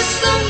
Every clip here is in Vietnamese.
là sức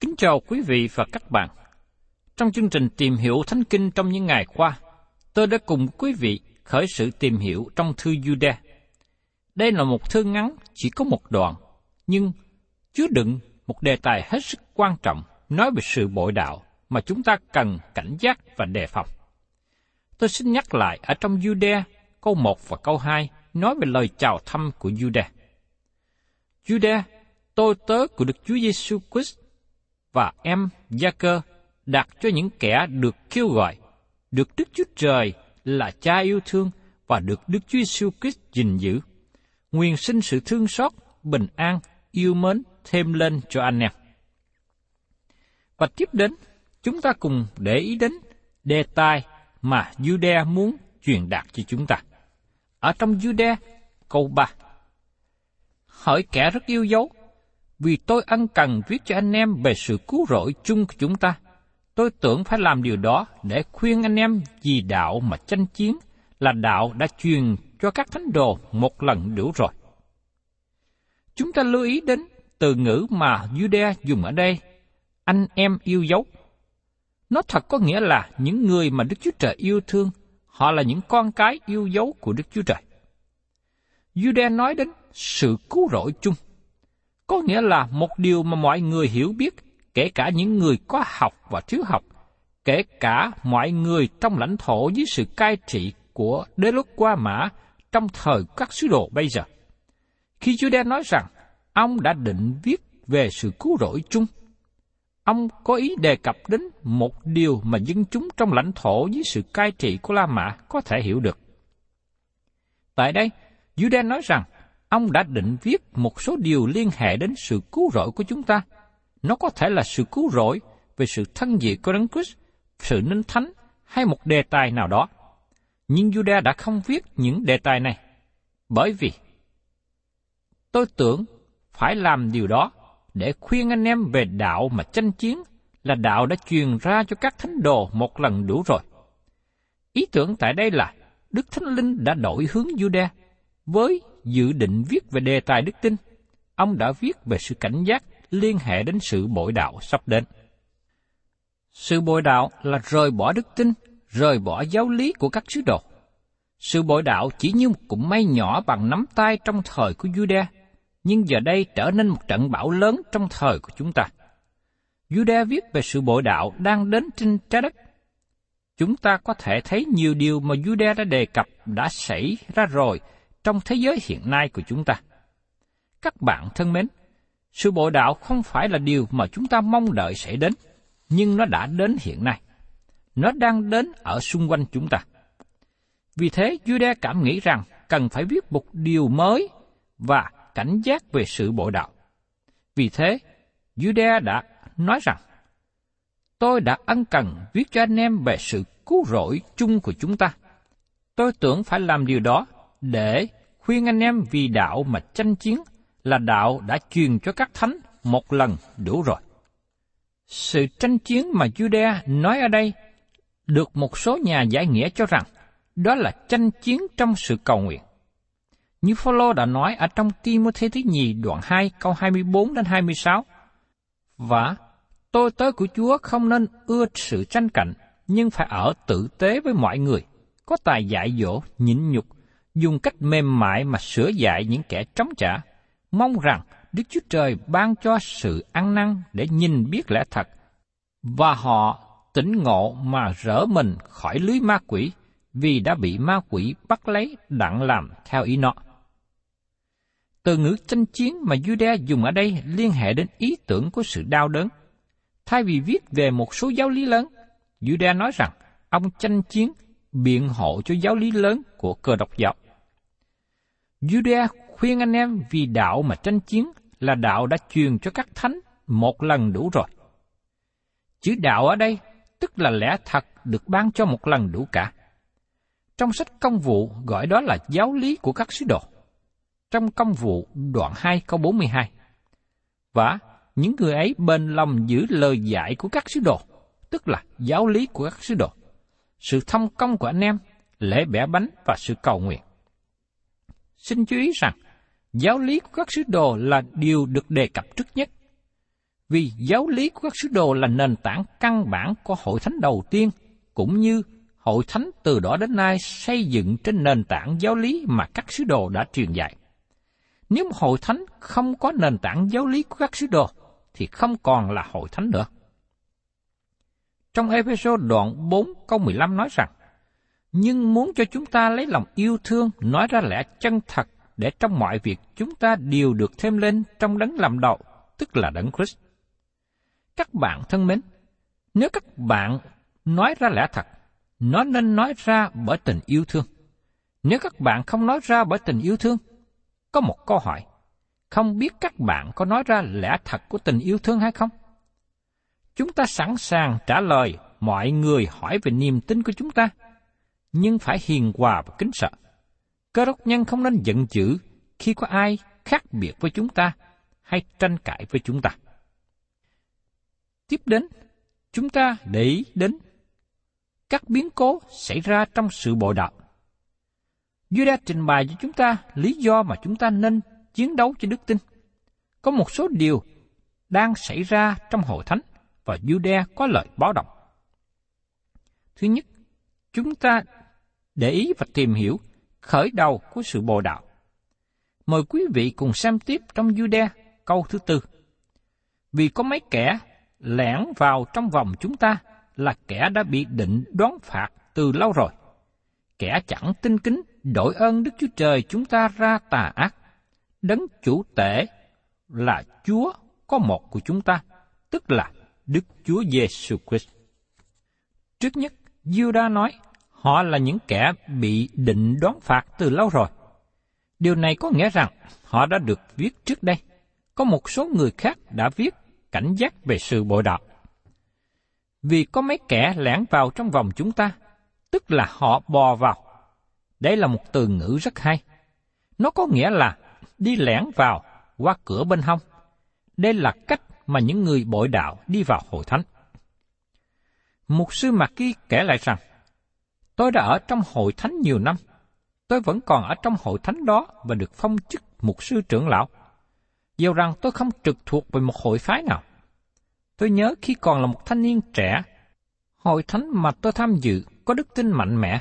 Kính chào quý vị và các bạn. Trong chương trình tìm hiểu Thánh Kinh trong những ngày qua, tôi đã cùng quý vị khởi sự tìm hiểu trong thư Jude. Đây là một thư ngắn chỉ có một đoạn, nhưng chứa đựng một đề tài hết sức quan trọng nói về sự bội đạo mà chúng ta cần cảnh giác và đề phòng. Tôi xin nhắc lại ở trong Jude câu 1 và câu 2 nói về lời chào thăm của Jude. Jude, tôi tớ của Đức Chúa Giêsu Christ và em Gia-cơ đặt cho những kẻ được kêu gọi, được Đức Chúa Trời là Cha yêu thương và được Đức Chúa Giêsu Christ gìn giữ. Nguyên sinh sự thương xót, bình an, yêu mến thêm lên cho anh em. Và tiếp đến, chúng ta cùng để ý đến đề tài mà Jude muốn truyền đạt cho chúng ta. Ở trong Jude, câu 3. Hỏi kẻ rất yêu dấu, vì tôi ân cần viết cho anh em về sự cứu rỗi chung của chúng ta. Tôi tưởng phải làm điều đó để khuyên anh em vì đạo mà tranh chiến là đạo đã truyền cho các thánh đồ một lần đủ rồi. Chúng ta lưu ý đến từ ngữ mà Judea dùng ở đây, anh em yêu dấu. Nó thật có nghĩa là những người mà Đức Chúa Trời yêu thương, họ là những con cái yêu dấu của Đức Chúa Trời. Judea nói đến sự cứu rỗi chung. Có nghĩa là một điều mà mọi người hiểu biết, kể cả những người có học và thiếu học, kể cả mọi người trong lãnh thổ dưới sự cai trị của đế quốc qua mã trong thời các sứ đồ bây giờ. Khi Chúa Đen nói rằng ông đã định viết về sự cứu rỗi chung, ông có ý đề cập đến một điều mà dân chúng trong lãnh thổ dưới sự cai trị của La Mã có thể hiểu được. Tại đây, Jude nói rằng ông đã định viết một số điều liên hệ đến sự cứu rỗi của chúng ta. Nó có thể là sự cứu rỗi về sự thân dị của Đấng Christ, sự ninh thánh hay một đề tài nào đó. Nhưng Juda đã không viết những đề tài này, bởi vì tôi tưởng phải làm điều đó để khuyên anh em về đạo mà tranh chiến là đạo đã truyền ra cho các thánh đồ một lần đủ rồi. Ý tưởng tại đây là Đức Thánh Linh đã đổi hướng Juda với dự định viết về đề tài đức tin. Ông đã viết về sự cảnh giác liên hệ đến sự bội đạo sắp đến. Sự bội đạo là rời bỏ đức tin, rời bỏ giáo lý của các sứ đồ. Sự bội đạo chỉ như một cụm mây nhỏ bằng nắm tay trong thời của Juda, nhưng giờ đây trở nên một trận bão lớn trong thời của chúng ta. Juda viết về sự bội đạo đang đến trên trái đất. Chúng ta có thể thấy nhiều điều mà Juda đã đề cập đã xảy ra rồi trong thế giới hiện nay của chúng ta. Các bạn thân mến, sự bội đạo không phải là điều mà chúng ta mong đợi sẽ đến, nhưng nó đã đến hiện nay. Nó đang đến ở xung quanh chúng ta. Vì thế, Judah cảm nghĩ rằng cần phải viết một điều mới và cảnh giác về sự bội đạo. Vì thế, Judah đã nói rằng, Tôi đã ân cần viết cho anh em về sự cứu rỗi chung của chúng ta. Tôi tưởng phải làm điều đó để khuyên anh em vì đạo mà tranh chiến là đạo đã truyền cho các thánh một lần đủ rồi. Sự tranh chiến mà Judea nói ở đây được một số nhà giải nghĩa cho rằng đó là tranh chiến trong sự cầu nguyện. Như Phaolô đã nói ở trong Timothy thứ nhì đoạn 2 câu 24 đến 26. Và tôi tới của Chúa không nên ưa sự tranh cạnh, nhưng phải ở tử tế với mọi người, có tài dạy dỗ, nhịn nhục, dùng cách mềm mại mà sửa dạy những kẻ trống trả, mong rằng Đức Chúa Trời ban cho sự ăn năn để nhìn biết lẽ thật, và họ tỉnh ngộ mà rỡ mình khỏi lưới ma quỷ, vì đã bị ma quỷ bắt lấy đặng làm theo ý nó. Từ ngữ tranh chiến mà Judah dùng ở đây liên hệ đến ý tưởng của sự đau đớn. Thay vì viết về một số giáo lý lớn, Judah nói rằng ông tranh chiến biện hộ cho giáo lý lớn của cơ độc giáo. Judea khuyên anh em vì đạo mà tranh chiến là đạo đã truyền cho các thánh một lần đủ rồi. Chữ đạo ở đây tức là lẽ thật được ban cho một lần đủ cả. Trong sách công vụ gọi đó là giáo lý của các sứ đồ. Trong công vụ đoạn 2 câu 42. Và những người ấy bên lòng giữ lời dạy của các sứ đồ, tức là giáo lý của các sứ đồ. Sự thông công của anh em, lễ bẻ bánh và sự cầu nguyện. Xin chú ý rằng, giáo lý của các sứ đồ là điều được đề cập trước nhất. Vì giáo lý của các sứ đồ là nền tảng căn bản của hội thánh đầu tiên, cũng như hội thánh từ đó đến nay xây dựng trên nền tảng giáo lý mà các sứ đồ đã truyền dạy. Nếu một hội thánh không có nền tảng giáo lý của các sứ đồ, thì không còn là hội thánh nữa. Trong Ephesos đoạn 4 câu 15 nói rằng, nhưng muốn cho chúng ta lấy lòng yêu thương nói ra lẽ chân thật để trong mọi việc chúng ta đều được thêm lên trong đấng làm đầu, tức là đấng Christ. Các bạn thân mến, nếu các bạn nói ra lẽ thật, nó nên nói ra bởi tình yêu thương. Nếu các bạn không nói ra bởi tình yêu thương, có một câu hỏi, không biết các bạn có nói ra lẽ thật của tình yêu thương hay không? Chúng ta sẵn sàng trả lời mọi người hỏi về niềm tin của chúng ta, nhưng phải hiền hòa và kính sợ. Cơ đốc nhân không nên giận dữ khi có ai khác biệt với chúng ta hay tranh cãi với chúng ta. Tiếp đến, chúng ta để ý đến các biến cố xảy ra trong sự bội đạo. Judah trình bày cho chúng ta lý do mà chúng ta nên chiến đấu cho đức tin. Có một số điều đang xảy ra trong hội thánh và Judah có lời báo động. Thứ nhất, chúng ta để ý và tìm hiểu khởi đầu của sự bồ đạo. Mời quý vị cùng xem tiếp trong Jude câu thứ tư. Vì có mấy kẻ lẻn vào trong vòng chúng ta là kẻ đã bị định đoán phạt từ lâu rồi. Kẻ chẳng tin kính đổi ơn Đức Chúa Trời chúng ta ra tà ác. Đấng chủ tể là Chúa có một của chúng ta, tức là Đức Chúa Giêsu Christ. Trước nhất, Judah nói họ là những kẻ bị định đoán phạt từ lâu rồi. Điều này có nghĩa rằng họ đã được viết trước đây. Có một số người khác đã viết cảnh giác về sự bội đạo. Vì có mấy kẻ lẻn vào trong vòng chúng ta, tức là họ bò vào. Đây là một từ ngữ rất hay. Nó có nghĩa là đi lẻn vào qua cửa bên hông. Đây là cách mà những người bội đạo đi vào hội thánh. Mục sư Mạc Ký kể lại rằng, Tôi đã ở trong hội thánh nhiều năm. Tôi vẫn còn ở trong hội thánh đó và được phong chức mục sư trưởng lão. Dù rằng tôi không trực thuộc về một hội phái nào. Tôi nhớ khi còn là một thanh niên trẻ, hội thánh mà tôi tham dự có đức tin mạnh mẽ.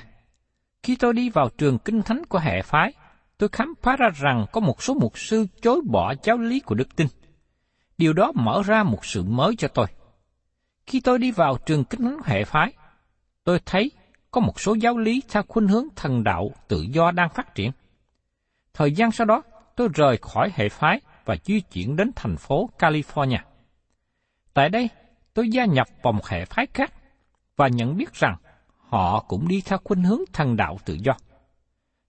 Khi tôi đi vào trường kinh thánh của hệ phái, tôi khám phá ra rằng có một số mục sư chối bỏ giáo lý của đức tin. Điều đó mở ra một sự mới cho tôi. Khi tôi đi vào trường kinh thánh hệ phái, tôi thấy có một số giáo lý theo khuynh hướng thần đạo tự do đang phát triển. Thời gian sau đó, tôi rời khỏi hệ phái và di chuyển đến thành phố California. Tại đây, tôi gia nhập vào một hệ phái khác và nhận biết rằng họ cũng đi theo khuynh hướng thần đạo tự do.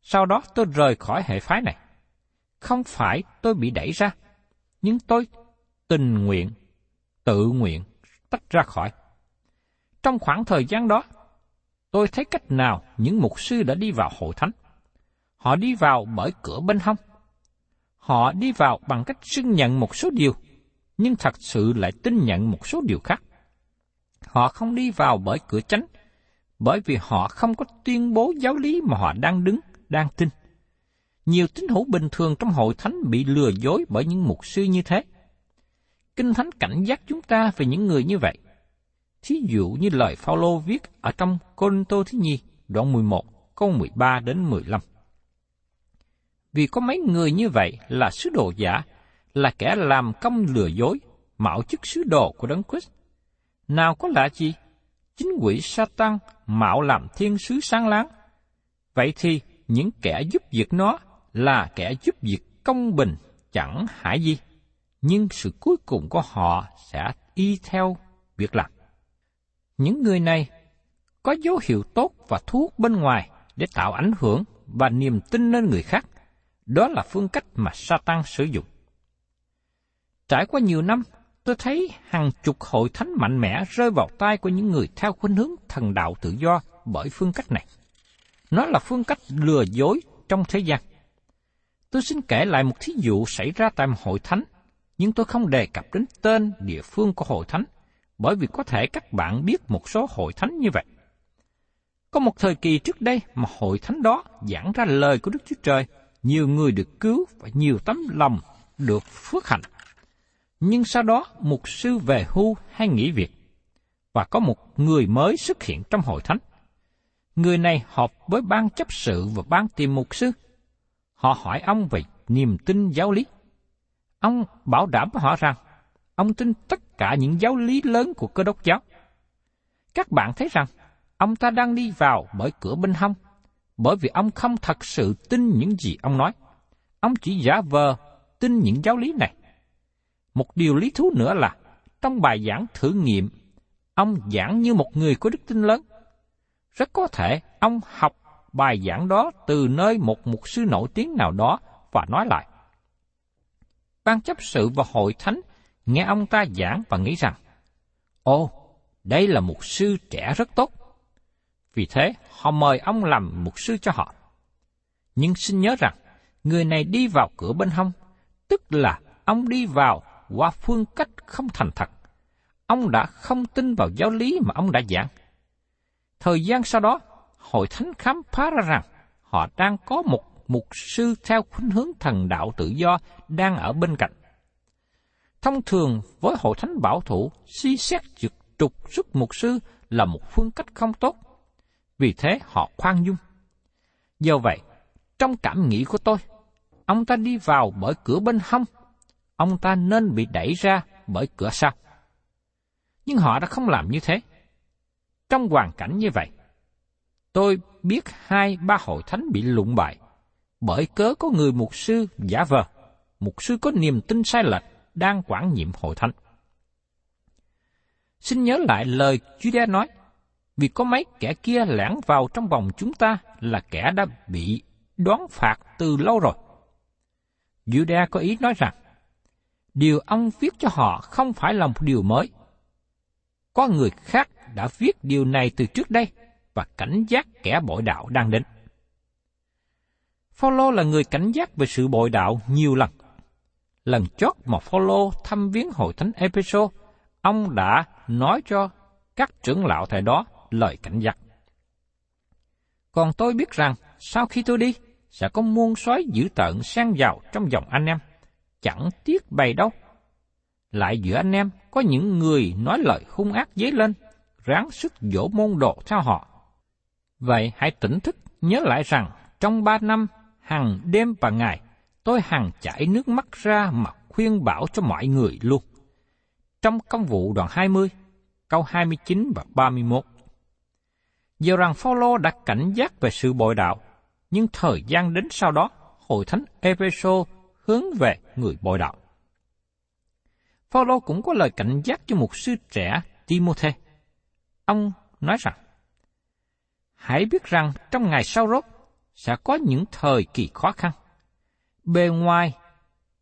Sau đó tôi rời khỏi hệ phái này. Không phải tôi bị đẩy ra, nhưng tôi tình nguyện, tự nguyện tách ra khỏi. Trong khoảng thời gian đó, tôi thấy cách nào những mục sư đã đi vào hội thánh. Họ đi vào bởi cửa bên hông. Họ đi vào bằng cách xưng nhận một số điều, nhưng thật sự lại tin nhận một số điều khác. Họ không đi vào bởi cửa chánh, bởi vì họ không có tuyên bố giáo lý mà họ đang đứng, đang tin. Nhiều tín hữu bình thường trong hội thánh bị lừa dối bởi những mục sư như thế. Kinh Thánh cảnh giác chúng ta về những người như vậy. Thí dụ như lời Phaolô viết ở trong Côn Tô Thứ Nhi, đoạn 11, câu 13 đến 15. Vì có mấy người như vậy là sứ đồ giả, là kẻ làm công lừa dối, mạo chức sứ đồ của Đấng Christ. Nào có lạ gì? Chính quỷ Satan mạo làm thiên sứ sáng láng. Vậy thì những kẻ giúp việc nó là kẻ giúp việc công bình chẳng hại gì, nhưng sự cuối cùng của họ sẽ y theo việc làm. Những người này có dấu hiệu tốt và thuốc bên ngoài để tạo ảnh hưởng và niềm tin lên người khác. Đó là phương cách mà Satan sử dụng. Trải qua nhiều năm, tôi thấy hàng chục hội thánh mạnh mẽ rơi vào tay của những người theo khuynh hướng thần đạo tự do bởi phương cách này. Nó là phương cách lừa dối trong thế gian. Tôi xin kể lại một thí dụ xảy ra tại một hội thánh, nhưng tôi không đề cập đến tên địa phương của hội thánh, bởi vì có thể các bạn biết một số hội thánh như vậy. Có một thời kỳ trước đây mà hội thánh đó giảng ra lời của Đức Chúa Trời, nhiều người được cứu và nhiều tấm lòng được phước hạnh. Nhưng sau đó một sư về hưu hay nghỉ việc, và có một người mới xuất hiện trong hội thánh. Người này họp với ban chấp sự và ban tìm mục sư. Họ hỏi ông về niềm tin giáo lý. Ông bảo đảm với họ rằng, ông tin tất cả những giáo lý lớn của cơ đốc giáo. Các bạn thấy rằng, ông ta đang đi vào bởi cửa bên hông, bởi vì ông không thật sự tin những gì ông nói. Ông chỉ giả vờ tin những giáo lý này. Một điều lý thú nữa là, trong bài giảng thử nghiệm, ông giảng như một người có đức tin lớn. Rất có thể ông học bài giảng đó từ nơi một mục sư nổi tiếng nào đó và nói lại. Ban chấp sự và hội thánh nghe ông ta giảng và nghĩ rằng, Ồ, đây là một sư trẻ rất tốt. Vì thế, họ mời ông làm mục sư cho họ. Nhưng xin nhớ rằng, người này đi vào cửa bên hông, tức là ông đi vào qua phương cách không thành thật. Ông đã không tin vào giáo lý mà ông đã giảng. Thời gian sau đó, hội thánh khám phá ra rằng họ đang có một mục sư theo khuynh hướng thần đạo tự do đang ở bên cạnh. Thông thường với hội thánh bảo thủ, suy xét trực trục xuất mục sư là một phương cách không tốt. Vì thế họ khoan dung. Do vậy, trong cảm nghĩ của tôi, ông ta đi vào bởi cửa bên hông, ông ta nên bị đẩy ra bởi cửa sau. Nhưng họ đã không làm như thế. Trong hoàn cảnh như vậy, tôi biết hai ba hội thánh bị lụng bại, bởi cớ có người mục sư giả vờ, mục sư có niềm tin sai lệch đang quản nhiệm hội thánh. Xin nhớ lại lời Judah nói, vì có mấy kẻ kia lẻn vào trong vòng chúng ta là kẻ đã bị đoán phạt từ lâu rồi. Judah có ý nói rằng, điều ông viết cho họ không phải là một điều mới. Có người khác đã viết điều này từ trước đây và cảnh giác kẻ bội đạo đang đến. Phaolô là người cảnh giác về sự bội đạo nhiều lần. Lần chót mà Phaolô thăm viếng hội thánh Epheso, ông đã nói cho các trưởng lão thời đó lời cảnh giác. Còn tôi biết rằng, sau khi tôi đi, sẽ có muôn sói dữ tợn sang vào trong dòng anh em, chẳng tiếc bày đâu. Lại giữa anh em có những người nói lời hung ác dấy lên, ráng sức dỗ môn đồ theo họ. Vậy hãy tỉnh thức nhớ lại rằng trong ba năm, hàng đêm và ngày, tôi hằng chảy nước mắt ra mà khuyên bảo cho mọi người luôn. Trong công vụ đoạn 20, câu 29 và 31. Giờ rằng Phaolô đã cảnh giác về sự bội đạo, nhưng thời gian đến sau đó, hội thánh Epheso hướng về người bội đạo. Phaolô cũng có lời cảnh giác cho một sư trẻ Timôthê. Ông nói rằng, Hãy biết rằng trong ngày sau rốt sẽ có những thời kỳ khó khăn. Bề ngoài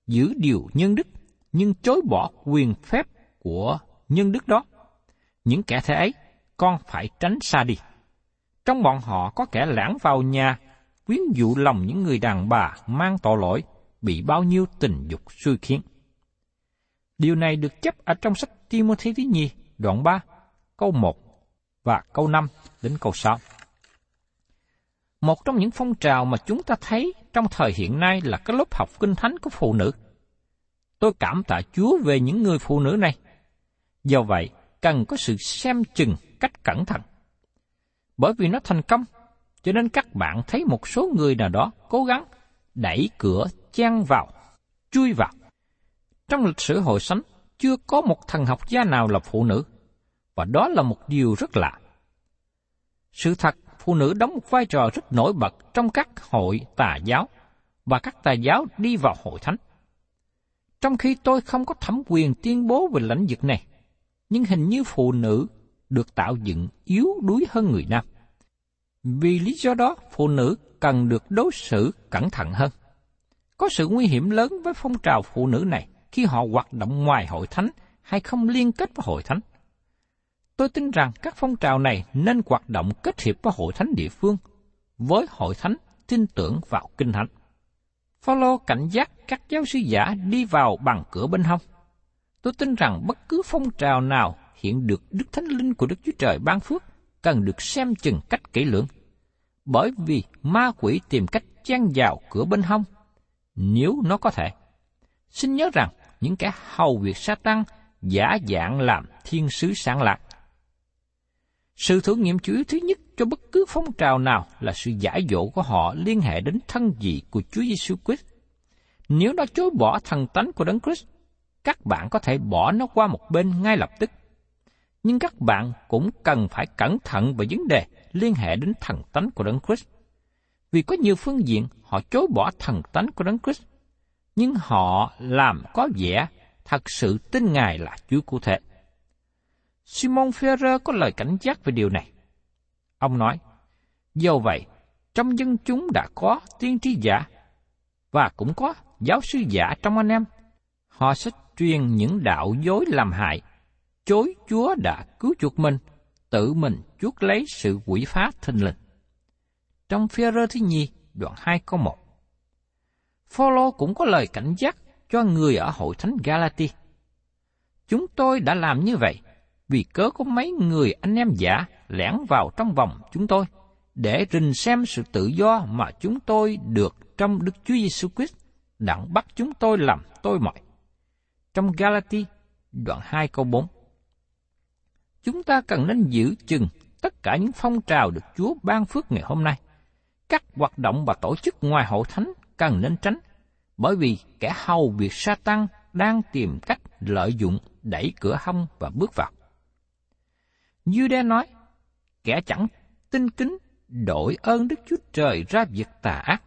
giữ điều nhân đức, nhưng chối bỏ quyền phép của nhân đức đó. Những kẻ thế ấy, con phải tránh xa đi. Trong bọn họ có kẻ lãng vào nhà, quyến dụ lòng những người đàn bà mang tội lỗi, bị bao nhiêu tình dục suy khiến. Điều này được chấp ở trong sách Timothy thứ nhì, đoạn 3, câu 1 và câu 5 đến câu 6. Một trong những phong trào mà chúng ta thấy trong thời hiện nay là cái lớp học kinh thánh của phụ nữ. Tôi cảm tạ Chúa về những người phụ nữ này. Do vậy, cần có sự xem chừng cách cẩn thận. Bởi vì nó thành công, cho nên các bạn thấy một số người nào đó cố gắng đẩy cửa chen vào, chui vào. Trong lịch sử hội sánh, chưa có một thần học gia nào là phụ nữ, và đó là một điều rất lạ. Sự thật, phụ nữ đóng một vai trò rất nổi bật trong các hội tà giáo, và các tà giáo đi vào hội thánh. Trong khi tôi không có thẩm quyền tuyên bố về lãnh vực này, nhưng hình như phụ nữ được tạo dựng yếu đuối hơn người nam. Vì lý do đó, phụ nữ cần được đối xử cẩn thận hơn. Có sự nguy hiểm lớn với phong trào phụ nữ này khi họ hoạt động ngoài hội thánh hay không liên kết với hội thánh. Tôi tin rằng các phong trào này nên hoạt động kết hiệp với hội thánh địa phương, với hội thánh tin tưởng vào kinh thánh. Phaolô cảnh giác các giáo sư giả đi vào bằng cửa bên hông. Tôi tin rằng bất cứ phong trào nào hiện được Đức Thánh Linh của Đức Chúa Trời ban phước cần được xem chừng cách kỹ lưỡng. Bởi vì ma quỷ tìm cách chen vào cửa bên hông, nếu nó có thể. Xin nhớ rằng, những kẻ hầu việc sa tăng giả dạng làm thiên sứ sáng lạc. Sự thử nghiệm chủ yếu thứ nhất cho bất cứ phong trào nào là sự giải dỗ của họ liên hệ đến thân vị của Chúa Giêsu Christ. Nếu nó chối bỏ thần tánh của Đấng Christ, các bạn có thể bỏ nó qua một bên ngay lập tức. Nhưng các bạn cũng cần phải cẩn thận về vấn đề liên hệ đến thần tánh của Đấng Christ. Vì có nhiều phương diện họ chối bỏ thần tánh của Đấng Christ, nhưng họ làm có vẻ thật sự tin Ngài là Chúa cụ thể. Simon Ferrer có lời cảnh giác về điều này. Ông nói, do vậy, trong dân chúng đã có tiên tri giả, và cũng có giáo sư giả trong anh em. Họ sẽ truyền những đạo dối làm hại, chối Chúa đã cứu chuộc mình, tự mình chuốc lấy sự quỷ phá thình lình. Trong phía rơ thứ nhì, đoạn 2 câu 1. Phaolô cũng có lời cảnh giác cho người ở hội thánh Galati. Chúng tôi đã làm như vậy vì cớ có mấy người anh em giả lẻn vào trong vòng chúng tôi để rình xem sự tự do mà chúng tôi được trong Đức Chúa Giêsu Christ đặng bắt chúng tôi làm tôi mọi. Trong Galati, đoạn 2 câu 4. Chúng ta cần nên giữ chừng tất cả những phong trào được Chúa ban phước ngày hôm nay. Các hoạt động và tổ chức ngoài hội thánh cần nên tránh, bởi vì kẻ hầu việc sa tăng đang tìm cách lợi dụng đẩy cửa hông và bước vào. Jude nói, kẻ chẳng tin kính đổi ơn Đức Chúa Trời ra việc tà ác,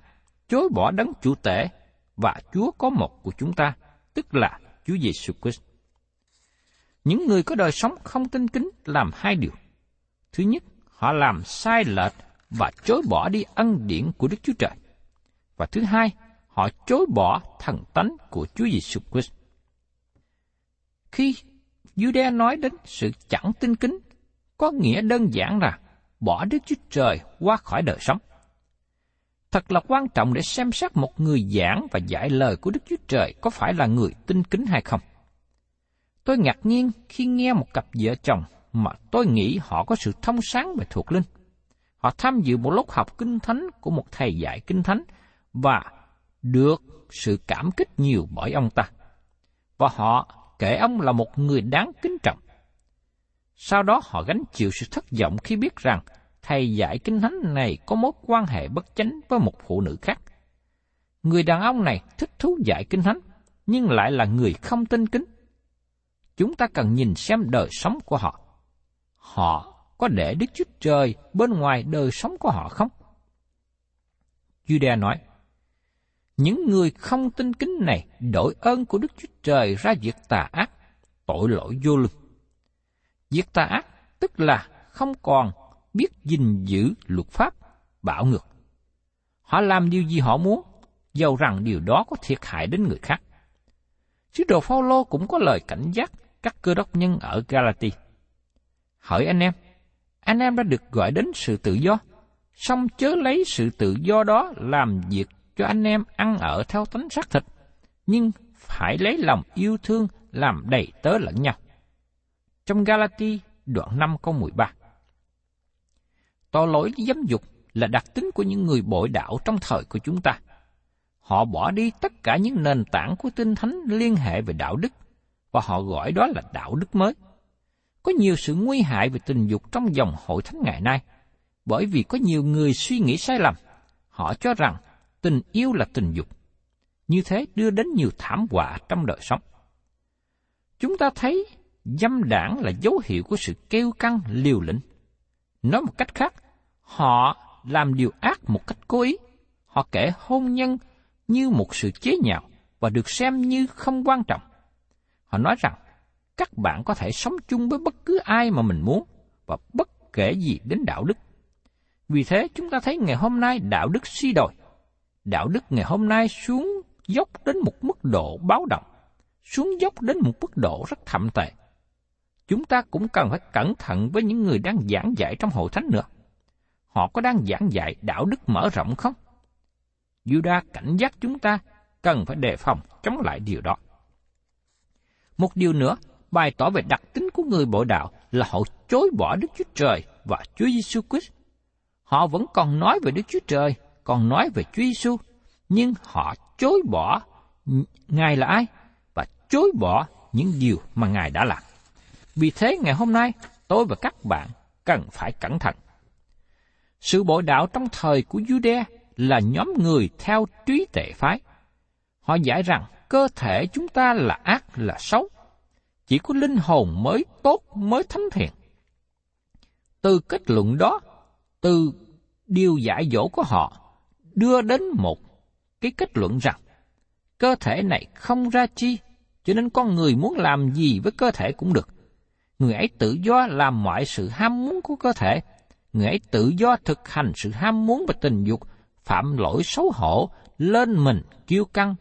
chối bỏ đấng chủ tể và Chúa có một của chúng ta, tức là Chúa Giêsu Christ. Những người có đời sống không tin kính làm hai điều. Thứ nhất, họ làm sai lệch và chối bỏ đi ân điển của Đức Chúa Trời. Và thứ hai, họ chối bỏ thần tánh của Chúa Giêsu Christ. Khi Jude nói đến sự chẳng tin kính, có nghĩa đơn giản là bỏ Đức Chúa Trời qua khỏi đời sống. Thật là quan trọng để xem xét một người giảng và giải lời của Đức Chúa Trời có phải là người tin kính hay không. Tôi ngạc nhiên khi nghe một cặp vợ chồng mà tôi nghĩ họ có sự thông sáng về thuộc linh. Họ tham dự một lớp học kinh thánh của một thầy dạy kinh thánh và được sự cảm kích nhiều bởi ông ta. Và họ kể ông là một người đáng kính trọng. Sau đó họ gánh chịu sự thất vọng khi biết rằng thầy dạy kinh thánh này có mối quan hệ bất chánh với một phụ nữ khác. Người đàn ông này thích thú dạy kinh thánh, nhưng lại là người không tin kính. Chúng ta cần nhìn xem đời sống của họ. họ có để Đức Chúa Trời bên ngoài đời sống của họ không? Judea nói, những người không tin kính này đổi ơn của Đức Chúa Trời ra việc tà ác, tội lỗi vô lương. Việc tà ác tức là không còn biết gìn giữ luật pháp, bảo ngược. Họ làm điều gì họ muốn, dầu rằng điều đó có thiệt hại đến người khác. Sứ đồ Phaolô cũng có lời cảnh giác các cơ đốc nhân ở Galati. Hỏi anh em, anh em đã được gọi đến sự tự do, song chớ lấy sự tự do đó làm việc cho anh em ăn ở theo tánh xác thịt, nhưng phải lấy lòng yêu thương làm đầy tớ lẫn nhau. Trong Galati đoạn 5 câu 13 Tội lỗi dâm dục là đặc tính của những người bội đạo trong thời của chúng ta. Họ bỏ đi tất cả những nền tảng của tinh thánh liên hệ về đạo đức, và họ gọi đó là đạo đức mới. Có nhiều sự nguy hại về tình dục trong dòng hội thánh ngày nay, bởi vì có nhiều người suy nghĩ sai lầm. Họ cho rằng tình yêu là tình dục. Như thế đưa đến nhiều thảm họa trong đời sống. Chúng ta thấy dâm đảng là dấu hiệu của sự kêu căng liều lĩnh. Nói một cách khác, họ làm điều ác một cách cố ý. Họ kể hôn nhân như một sự chế nhạo và được xem như không quan trọng. Họ nói rằng các bạn có thể sống chung với bất cứ ai mà mình muốn và bất kể gì đến đạo đức. Vì thế chúng ta thấy ngày hôm nay đạo đức suy đồi. Đạo đức ngày hôm nay xuống dốc đến một mức độ báo động, xuống dốc đến một mức độ rất thậm tệ. Chúng ta cũng cần phải cẩn thận với những người đang giảng dạy trong hội thánh nữa. Họ có đang giảng dạy đạo đức mở rộng không? Juda cảnh giác chúng ta cần phải đề phòng chống lại điều đó. Một điều nữa, bày tỏ về đặc tính của người bộ đạo là họ chối bỏ Đức Chúa Trời và Chúa Giêsu Christ. Họ vẫn còn nói về Đức Chúa Trời, còn nói về Chúa Giêsu, nhưng họ chối bỏ Ngài là ai và chối bỏ những điều mà Ngài đã làm. Vì thế ngày hôm nay, tôi và các bạn cần phải cẩn thận. Sự bội đạo trong thời của Jude là nhóm người theo trí tệ phái. Họ giải rằng cơ thể chúng ta là ác là xấu, chỉ có linh hồn mới tốt mới thánh thiện. Từ kết luận đó, từ điều giải dỗ của họ đưa đến một cái kết luận rằng cơ thể này không ra chi, cho nên con người muốn làm gì với cơ thể cũng được. Người ấy tự do làm mọi sự ham muốn của cơ thể, người ấy tự do thực hành sự ham muốn và tình dục, phạm lỗi xấu hổ, lên mình kiêu căng.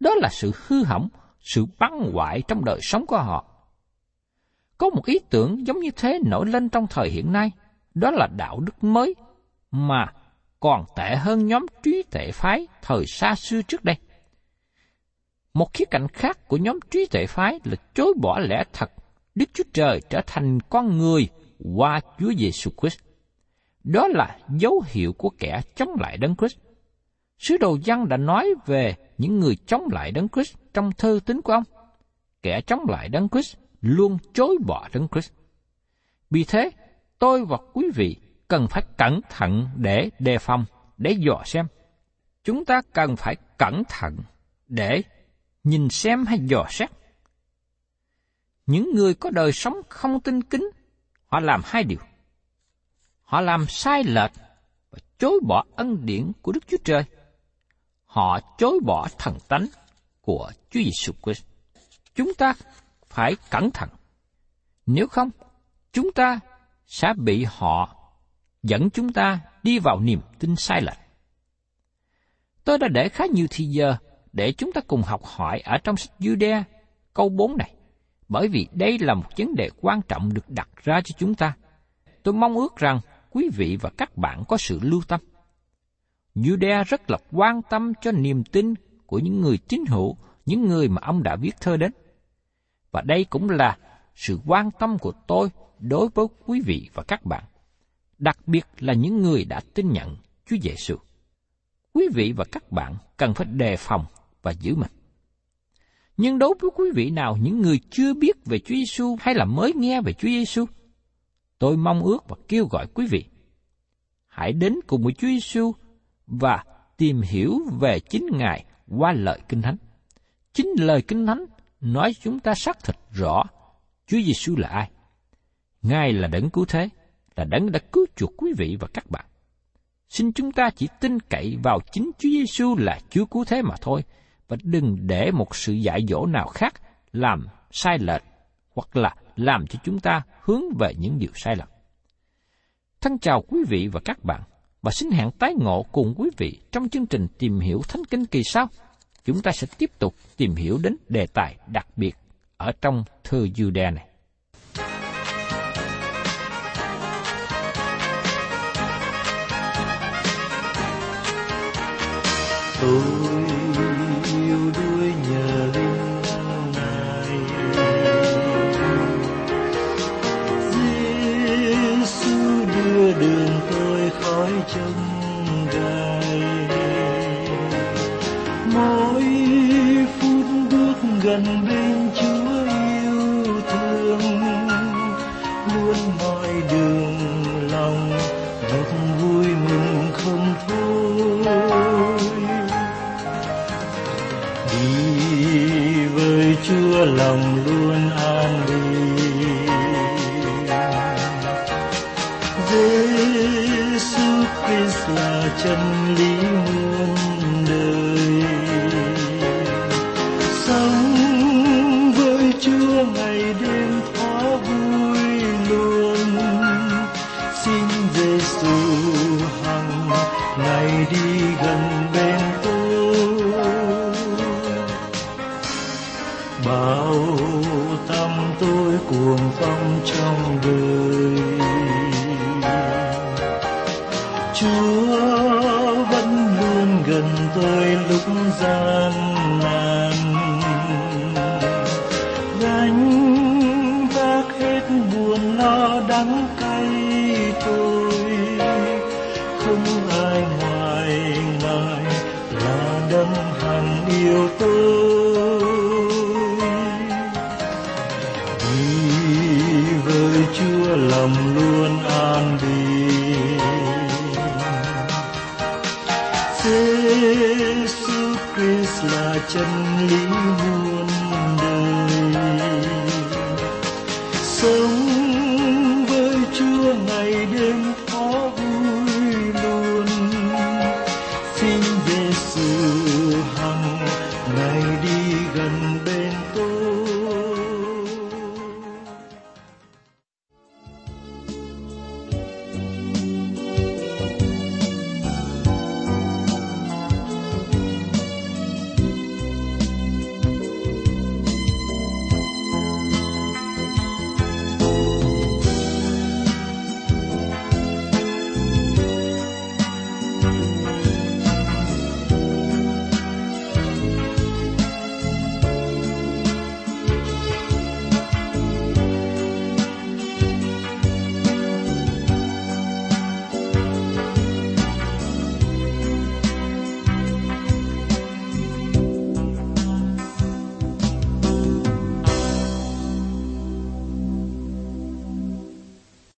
Đó là sự hư hỏng, sự băng hoại trong đời sống của họ. Có một ý tưởng giống như thế nổi lên trong thời hiện nay, đó là đạo đức mới, mà còn tệ hơn nhóm trí tuệ phái thời xa xưa trước đây. Một khía cạnh khác của nhóm trí tuệ phái là chối bỏ lẽ thật Đức Chúa Trời trở thành con người qua Chúa Giêsu Christ. Đó là dấu hiệu của kẻ chống lại Đấng Christ. Sứ đồ Giăng đã nói về những người chống lại Đấng Christ trong thư tín của ông. Kẻ chống lại Đấng Christ luôn chối bỏ Đấng Christ. Vì thế, tôi và quý vị cần phải cẩn thận để đề phòng, để dò xem. Chúng ta cần phải cẩn thận để nhìn xem hay dò xét. Những người có đời sống không tinh kính, họ làm hai điều. Họ làm sai lệch và chối bỏ ân điển của Đức Chúa Trời. Họ chối bỏ thần tánh của Chúa Giêsu Christ. Chúng ta phải cẩn thận. Nếu không, chúng ta sẽ bị họ dẫn chúng ta đi vào niềm tin sai lệch. Tôi đã để khá nhiều thời giờ để chúng ta cùng học hỏi ở trong sách Judea câu 4 này, bởi vì đây là một vấn đề quan trọng được đặt ra cho chúng ta. Tôi mong ước rằng quý vị và các bạn có sự lưu tâm. Judea rất là quan tâm cho niềm tin của những người tín hữu, những người mà ông đã viết thơ đến. Và đây cũng là sự quan tâm của tôi đối với quý vị và các bạn, đặc biệt là những người đã tin nhận Chúa Giêsu. Quý vị và các bạn cần phải đề phòng và giữ mình. Nhưng đối với quý vị nào những người chưa biết về Chúa Giêsu hay là mới nghe về Chúa Giêsu, tôi mong ước và kêu gọi quý vị hãy đến cùng với Chúa Giêsu và tìm hiểu về chính Ngài qua lời Kinh Thánh. Chính lời Kinh Thánh nói chúng ta xác thực rõ Chúa Giêsu là ai. Ngài là đấng cứu thế, là đấng đã cứu chuộc quý vị và các bạn. Xin chúng ta chỉ tin cậy vào chính Chúa Giêsu là Chúa cứu thế mà thôi, và đừng để một sự dạy dỗ nào khác làm sai lệch hoặc là làm cho chúng ta hướng về những điều sai lầm. Thân chào quý vị và các bạn, và xin hẹn tái ngộ cùng quý vị trong chương trình tìm hiểu Thánh Kinh kỳ sau. Chúng ta sẽ tiếp tục tìm hiểu đến đề tài đặc biệt ở trong thư Jude này. tôi khỏi trông mỗi phút bước gần bên Chúa yêu thương luôn mọi đường lòng ngập vui mừng không thôi đi với Chúa lòng tôi cuồng phong trong đời. Chúa vẫn luôn gần tôi lúc gian